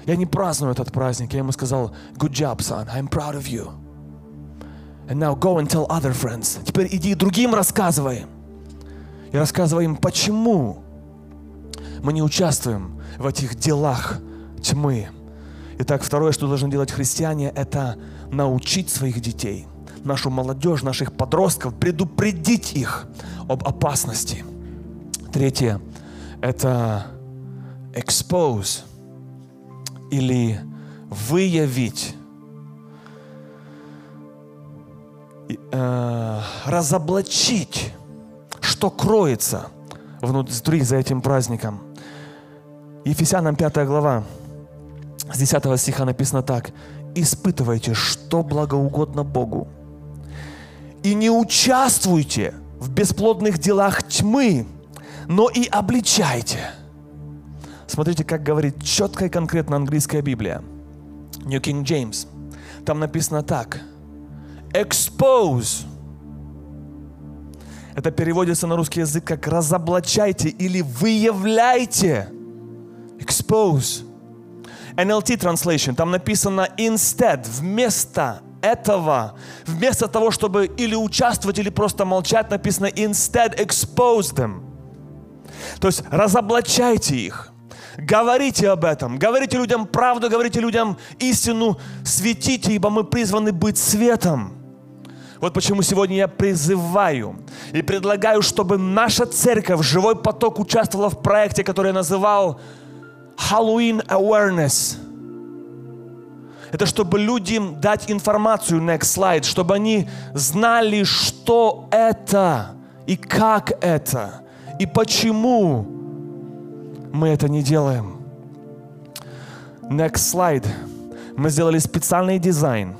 Speaker 1: Я не праздную этот праздник. Я ему сказал, good job, son, I'm proud of you. And now go and tell other friends. Теперь иди другим рассказывай. И рассказывай им, почему мы не участвуем в этих делах тьмы. Итак, второе, что должны делать христиане, это научить своих детей, нашу молодежь, наших подростков, предупредить их об опасности. Третье – это expose – или выявить, э, разоблачить, что кроется внутри за этим праздником. Ефесянам 5 глава, С 10 стиха написано так. «Испытывайте, что благоугодно Богу, и не участвуйте в бесплодных делах тьмы, но и обличайте». Смотрите, как говорит четко и конкретно английская Библия. New King James. Там написано так. Expose. Это переводится на русский язык как разоблачайте или выявляйте. Expose. NLT translation, там написано instead, вместо этого, вместо того, чтобы или участвовать, или просто молчать, написано instead expose them. То есть разоблачайте их. Говорите об этом, говорите людям правду, говорите людям истину, светите, ибо мы призваны быть светом. Вот почему сегодня я призываю и предлагаю, чтобы наша церковь, живой поток участвовала в проекте, который я называл Halloween Awareness. Это чтобы людям дать информацию, next slide, чтобы они знали, что это и как это, и почему мы это не делаем. Next slide. Мы сделали специальный дизайн.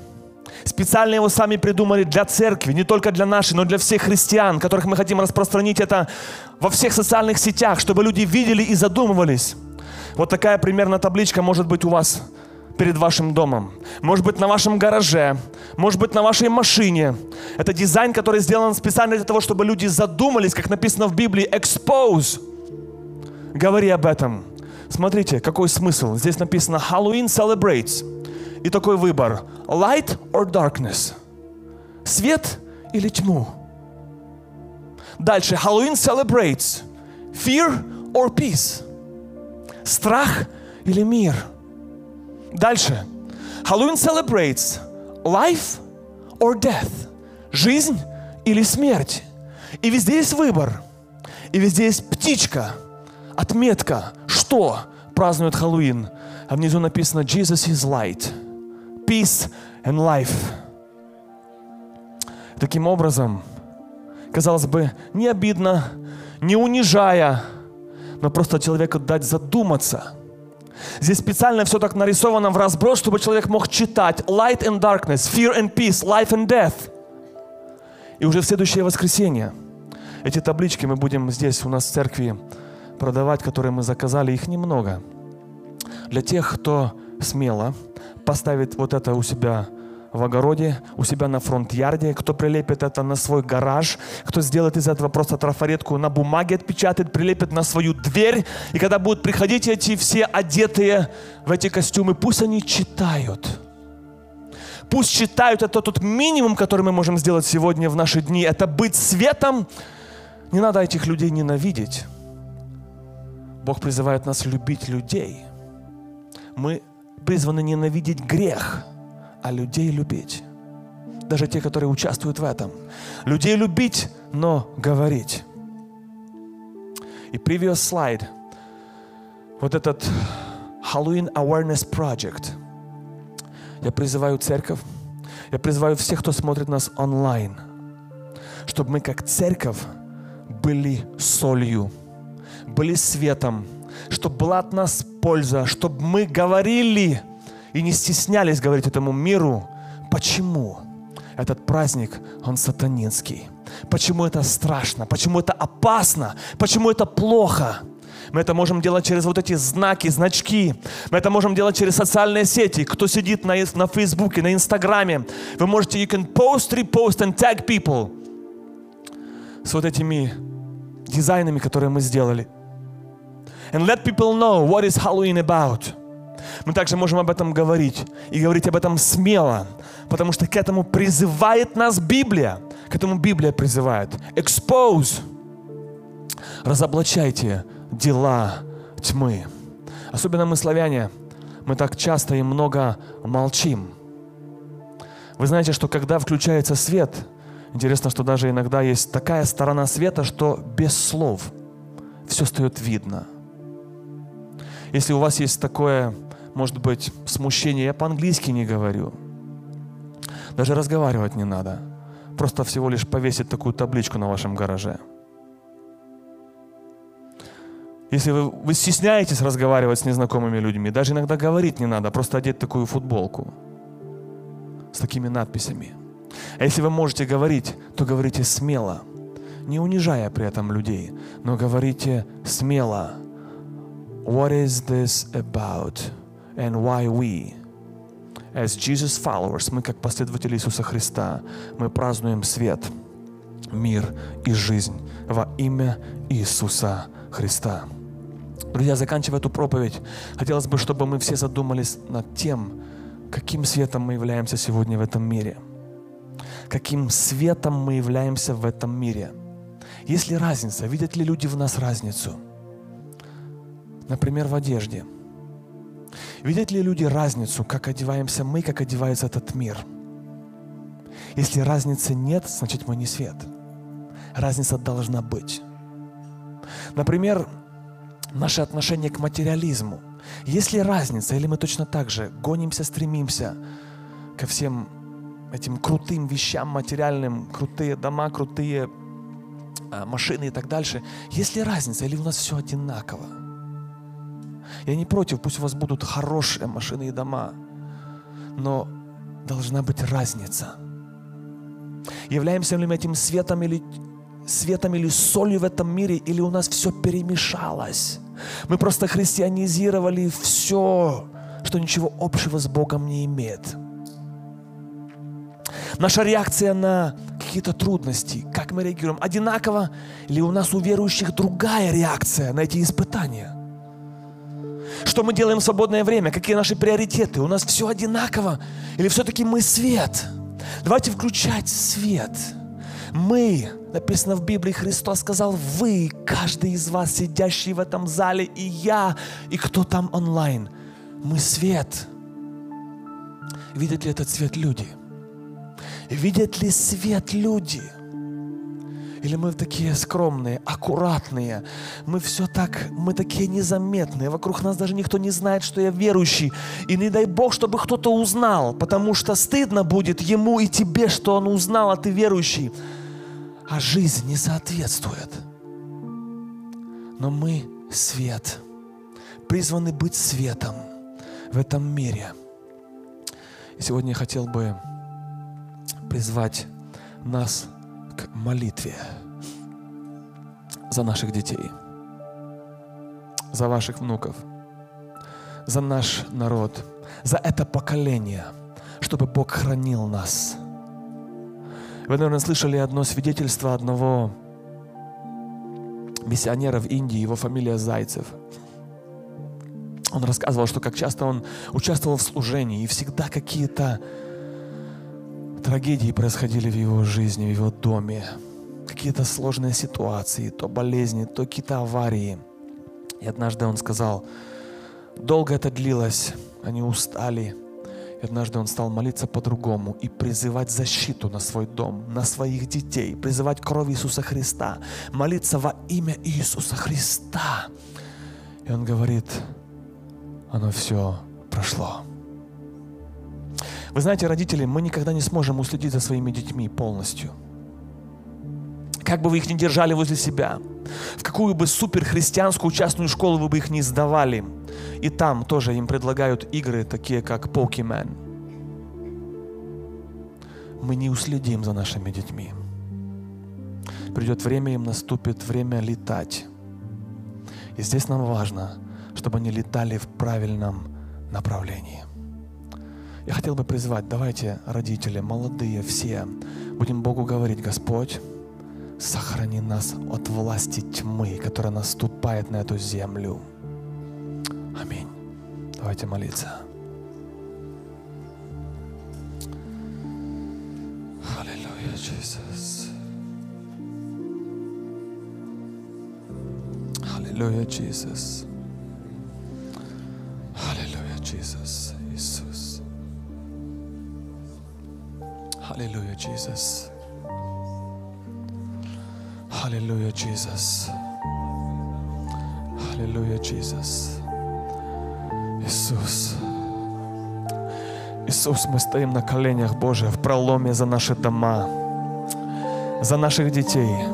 Speaker 1: Специально его сами придумали для церкви, не только для нашей, но для всех христиан, которых мы хотим распространить это во всех социальных сетях, чтобы люди видели и задумывались. Вот такая примерно табличка может быть у вас перед вашим домом. Может быть, на вашем гараже. Может быть, на вашей машине. Это дизайн, который сделан специально для того, чтобы люди задумались, как написано в Библии, expose говори об этом. Смотрите, какой смысл. Здесь написано Halloween celebrates. И такой выбор. Light or darkness? Свет или тьму? Дальше. Halloween celebrates. Fear or peace? Страх или мир? Дальше. Halloween celebrates. Life or death? Жизнь или смерть? И везде есть выбор. И везде есть птичка – отметка, что празднует Хэллоуин. А внизу написано Jesus is light, peace and life. Таким образом, казалось бы, не обидно, не унижая, но просто человеку дать задуматься. Здесь специально все так нарисовано в разброс, чтобы человек мог читать light and darkness, fear and peace, life and death. И уже в следующее воскресенье эти таблички мы будем здесь у нас в церкви продавать, которые мы заказали, их немного. Для тех, кто смело поставит вот это у себя в огороде, у себя на фронт-ярде, кто прилепит это на свой гараж, кто сделает из этого просто трафаретку на бумаге отпечатает, прилепит на свою дверь, и когда будут приходить эти все одетые в эти костюмы, пусть они читают. Пусть читают, это тот минимум, который мы можем сделать сегодня в наши дни, это быть светом. Не надо этих людей ненавидеть. Бог призывает нас любить людей. Мы призваны ненавидеть грех, а людей любить. Даже те, которые участвуют в этом. Людей любить, но говорить. И previous slide. Вот этот Halloween Awareness Project. Я призываю церковь, я призываю всех, кто смотрит нас онлайн, чтобы мы как церковь были солью были светом, чтобы была от нас польза, чтобы мы говорили и не стеснялись говорить этому миру, почему этот праздник, он сатанинский. Почему это страшно? Почему это опасно? Почему это плохо? Мы это можем делать через вот эти знаки, значки. Мы это можем делать через социальные сети. Кто сидит на, на Фейсбуке, на Инстаграме, вы можете, you can post, repost and tag people. С вот этими дизайнами, которые мы сделали and let people know what is Halloween about. Мы также можем об этом говорить и говорить об этом смело, потому что к этому призывает нас Библия. К этому Библия призывает. Expose. Разоблачайте дела тьмы. Особенно мы, славяне, мы так часто и много молчим. Вы знаете, что когда включается свет, интересно, что даже иногда есть такая сторона света, что без слов все встает видно – если у вас есть такое, может быть, смущение, я по-английски не говорю. Даже разговаривать не надо. Просто всего лишь повесить такую табличку на вашем гараже. Если вы, вы стесняетесь разговаривать с незнакомыми людьми, даже иногда говорить не надо, просто одеть такую футболку с такими надписями. А если вы можете говорить, то говорите смело, не унижая при этом людей, но говорите смело. What is this about and why we? As Jesus followers, мы как последователи Иисуса Христа, мы празднуем свет, мир и жизнь во имя Иисуса Христа. Друзья, заканчивая эту проповедь, хотелось бы, чтобы мы все задумались над тем, каким светом мы являемся сегодня в этом мире. Каким светом мы являемся в этом мире. Есть ли разница? Видят ли люди в нас разницу? Например, в одежде. Видят ли люди разницу, как одеваемся мы, как одевается этот мир? Если разницы нет, значит мы не свет. Разница должна быть. Например, наше отношение к материализму. Есть ли разница, или мы точно так же гонимся, стремимся ко всем этим крутым вещам материальным, крутые дома, крутые а, машины и так дальше. Есть ли разница, или у нас все одинаково? Я не против, пусть у вас будут хорошие машины и дома, но должна быть разница. Являемся ли мы этим светом или светом или солью в этом мире, или у нас все перемешалось. Мы просто христианизировали все, что ничего общего с Богом не имеет. Наша реакция на какие-то трудности, как мы реагируем, одинаково, или у нас у верующих другая реакция на эти испытания? Что мы делаем в свободное время? Какие наши приоритеты? У нас все одинаково? Или все-таки мы свет? Давайте включать свет. Мы Написано в Библии, Христос сказал, вы, каждый из вас, сидящий в этом зале, и я, и кто там онлайн, мы свет. Видят ли этот свет люди? Видят ли свет люди? Или мы такие скромные, аккуратные, мы все так, мы такие незаметные, вокруг нас даже никто не знает, что я верующий. И не дай Бог, чтобы кто-то узнал, потому что стыдно будет ему и тебе, что он узнал, а ты верующий а жизнь не соответствует. Но мы свет, призваны быть светом в этом мире. И сегодня я хотел бы призвать нас к молитве за наших детей, за ваших внуков, за наш народ, за это поколение, чтобы Бог хранил нас – вы, наверное, слышали одно свидетельство одного миссионера в Индии, его фамилия Зайцев. Он рассказывал, что как часто он участвовал в служении, и всегда какие-то трагедии происходили в его жизни, в его доме. Какие-то сложные ситуации, то болезни, то какие-то аварии. И однажды он сказал, долго это длилось, они устали, и однажды он стал молиться по-другому и призывать защиту на свой дом, на своих детей, призывать кровь Иисуса Христа, молиться во имя Иисуса Христа. И он говорит, оно все прошло. Вы знаете, родители, мы никогда не сможем уследить за своими детьми полностью. Как бы вы их ни держали возле себя, в какую бы суперхристианскую частную школу вы бы их не сдавали – и там тоже им предлагают игры, такие как Pokemon. Мы не уследим за нашими детьми. Придет время, им наступит время летать. И здесь нам важно, чтобы они летали в правильном направлении. Я хотел бы призвать, давайте, родители, молодые, все, будем Богу говорить, Господь, сохрани нас от власти тьмы, которая наступает на эту землю. Аминь. Давайте молиться. Аллилуйя, Иисус. Аллилуйя, Иисус. Аллилуйя, Иисус. Аллилуйя, Иисус. Аллилуйя, Иисус. Аллилуйя, Иисус. Иисус. Иисус, мы стоим на коленях, Боже, в проломе за наши дома, за наших детей,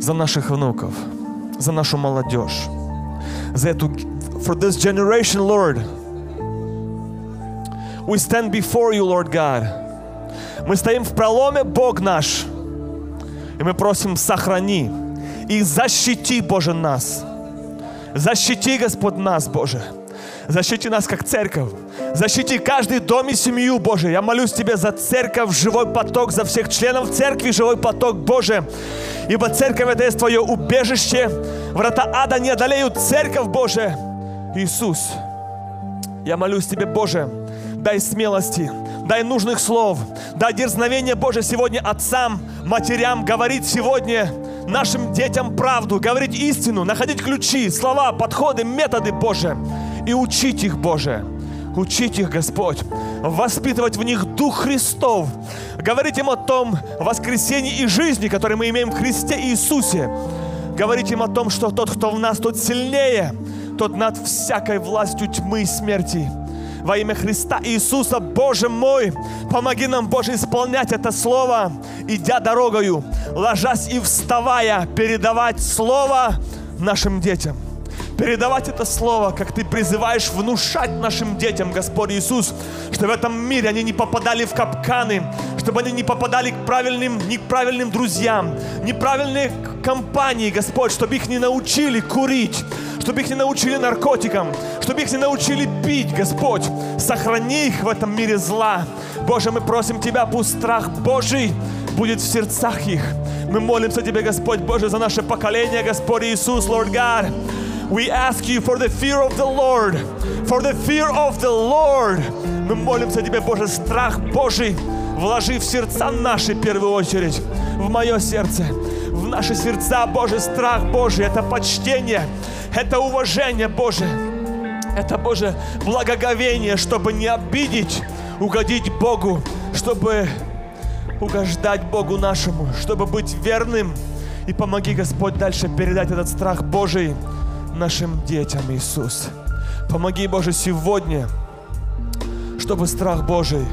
Speaker 1: за наших внуков, за нашу молодежь, за эту, for this generation, Lord. We stand before you, Lord God. Мы стоим в проломе, Бог наш. И мы просим, сохрани и защити, Боже, нас. Защити, Господь, нас, Боже. Защити нас, как церковь. Защити каждый дом и семью, Боже. Я молюсь Тебе за церковь, живой поток, за всех членов церкви, живой поток, Боже. Ибо церковь это есть Твое убежище. Врата ада не одолеют церковь, Боже. Иисус, я молюсь Тебе, Боже, дай смелости, дай нужных слов, дай дерзновение, Боже, сегодня отцам, матерям. Говорить сегодня нашим детям правду, говорить истину, находить ключи, слова, подходы, методы, Боже, и учить их, Боже. Учить их, Господь, воспитывать в них Дух Христов, говорить им о том воскресении и жизни, которое мы имеем в Христе Иисусе, говорить им о том, что тот, кто в нас, тот сильнее, тот над всякой властью тьмы и смерти. Во имя Христа Иисуса, Боже мой, помоги нам, Боже, исполнять это Слово, идя дорогою, ложась и вставая, передавать Слово нашим детям – передавать это слово, как Ты призываешь внушать нашим детям, Господь Иисус, что в этом мире они не попадали в капканы, чтобы они не попадали к правильным, не к правильным друзьям, неправильные компании, Господь, чтобы их не научили курить, чтобы их не научили наркотикам, чтобы их не научили пить, Господь. Сохрани их в этом мире зла. Боже, мы просим Тебя, пусть страх Божий будет в сердцах их. Мы молимся Тебе, Господь Боже, за наше поколение, Господь Иисус, Lord God. We ask you for the fear of the Lord. For the fear of the Lord. Мы молимся Тебе, Боже, страх Божий вложи в сердца наши в первую очередь, в мое сердце, в наши сердца, Боже, страх Божий, это почтение, это уважение, Боже, это, Боже, благоговение, чтобы не обидеть, угодить Богу, чтобы угождать Богу нашему, чтобы быть верным. И помоги, Господь, дальше передать этот страх Божий нашим детям, Иисус. Помоги, Боже, сегодня, чтобы страх Божий,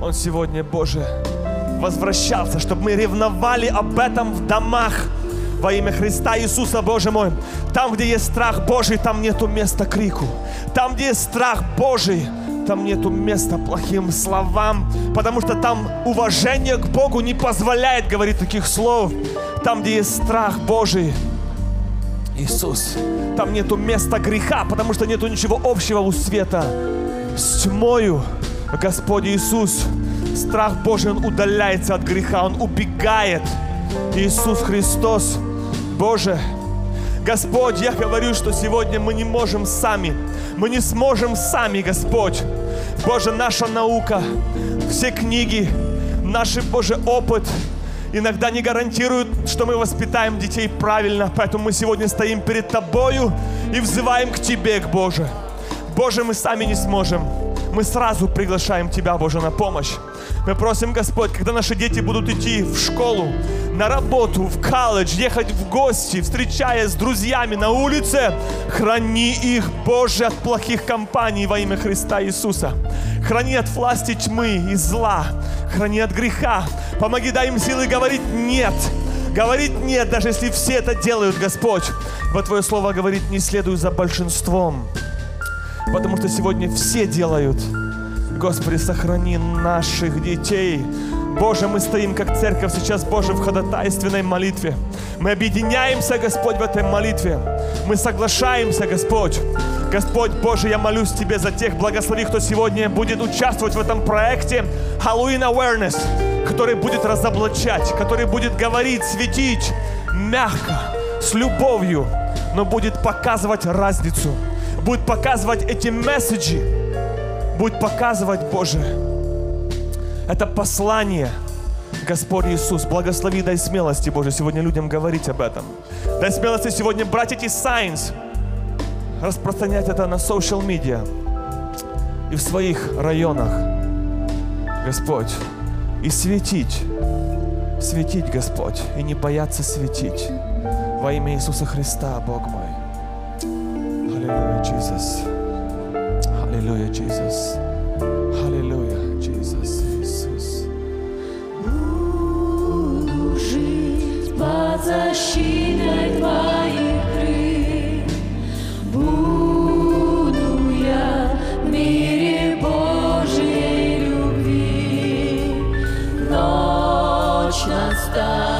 Speaker 1: он сегодня, Боже, возвращался, чтобы мы ревновали об этом в домах во имя Христа Иисуса, Боже мой. Там, где есть страх Божий, там нету места крику. Там, где есть страх Божий, там нету места плохим словам, потому что там уважение к Богу не позволяет говорить таких слов. Там, где есть страх Божий, Иисус, там нету места греха, потому что нету ничего общего у света с тьмою. Господь Иисус, страх Божий, Он удаляется от греха, Он убегает. Иисус Христос, Боже, Господь, я говорю, что сегодня мы не можем сами. Мы не сможем сами, Господь. Боже, наша наука, все книги, наш, Боже, опыт – иногда не гарантируют, что мы воспитаем детей правильно. Поэтому мы сегодня стоим перед Тобою и взываем к Тебе, к Боже. Боже, мы сами не сможем. Мы сразу приглашаем Тебя, Боже, на помощь. Мы просим, Господь, когда наши дети будут идти в школу, на работу, в колледж, ехать в гости, встречаясь с друзьями на улице, храни их, Боже, от плохих компаний во имя Христа Иисуса. Храни от власти тьмы и зла. Храни от греха. Помоги, дай им силы говорить «нет». Говорить «нет», даже если все это делают, Господь. Вот Твое Слово говорит «не следуй за большинством». Потому что сегодня все делают. Господи, сохрани наших детей. Боже, мы стоим как церковь сейчас, Боже, в ходатайственной молитве. Мы объединяемся, Господь, в этой молитве. Мы соглашаемся, Господь. Господь Боже, я молюсь Тебе за тех, благослови, кто сегодня будет участвовать в этом проекте Halloween Awareness, который будет разоблачать, который будет говорить, светить мягко, с любовью, но будет показывать разницу, будет показывать эти месседжи, будет показывать, Боже, это послание, Господь Иисус, благослови, дай смелости, Боже, сегодня людям говорить об этом. Дай смелости сегодня брать эти signs, распространять это на social media и в своих районах, Господь, и светить, светить, Господь, и не бояться светить во имя Иисуса Христа, Бог мой. Hallelujah, Jesus. Hallelujah, Jesus. Hallelujah, Jesus. Иисус.
Speaker 2: Буду жить под защитой Твоих
Speaker 1: крыльев. Буду я в мире Божьей любви. Ночь настала.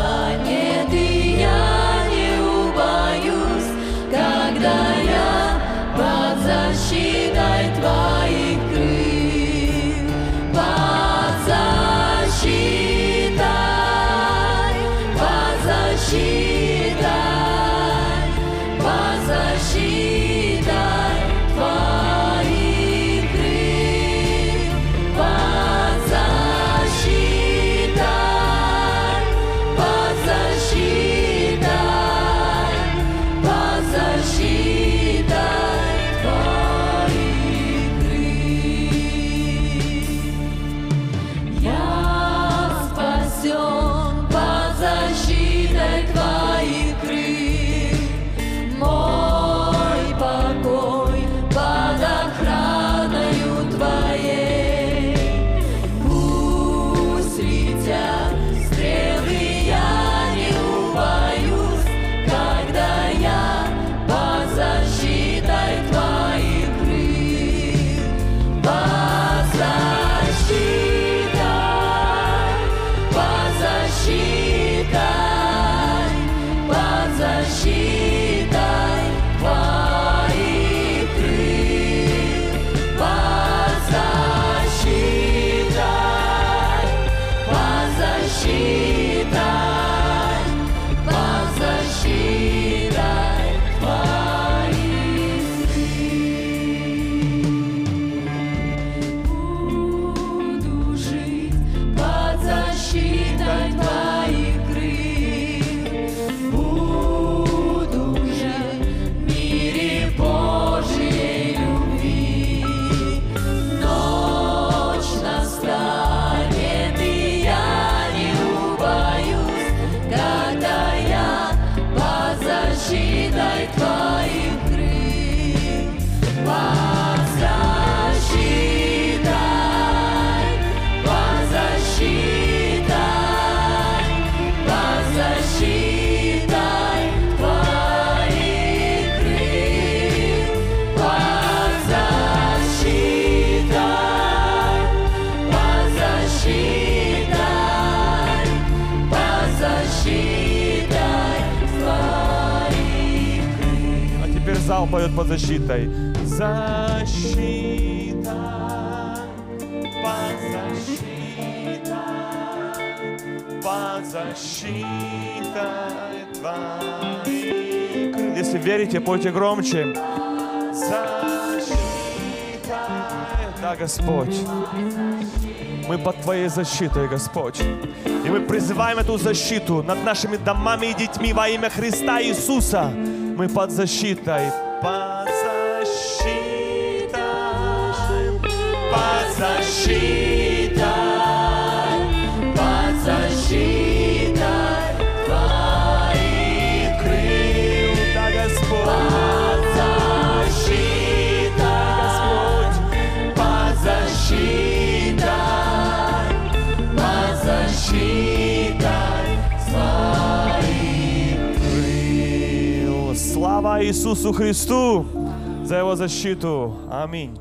Speaker 1: Поет под защитой. Защита, под защитой, под защитой твоей. Если верите, пойте громче. Защита, да, Господь. Мы под Твоей защитой, Господь. И мы призываем эту защиту над нашими домами и детьми во имя Христа Иисуса. Мы под защитой. Под защитой. Под защитой. Иисусу Христу за Его защиту. Аминь.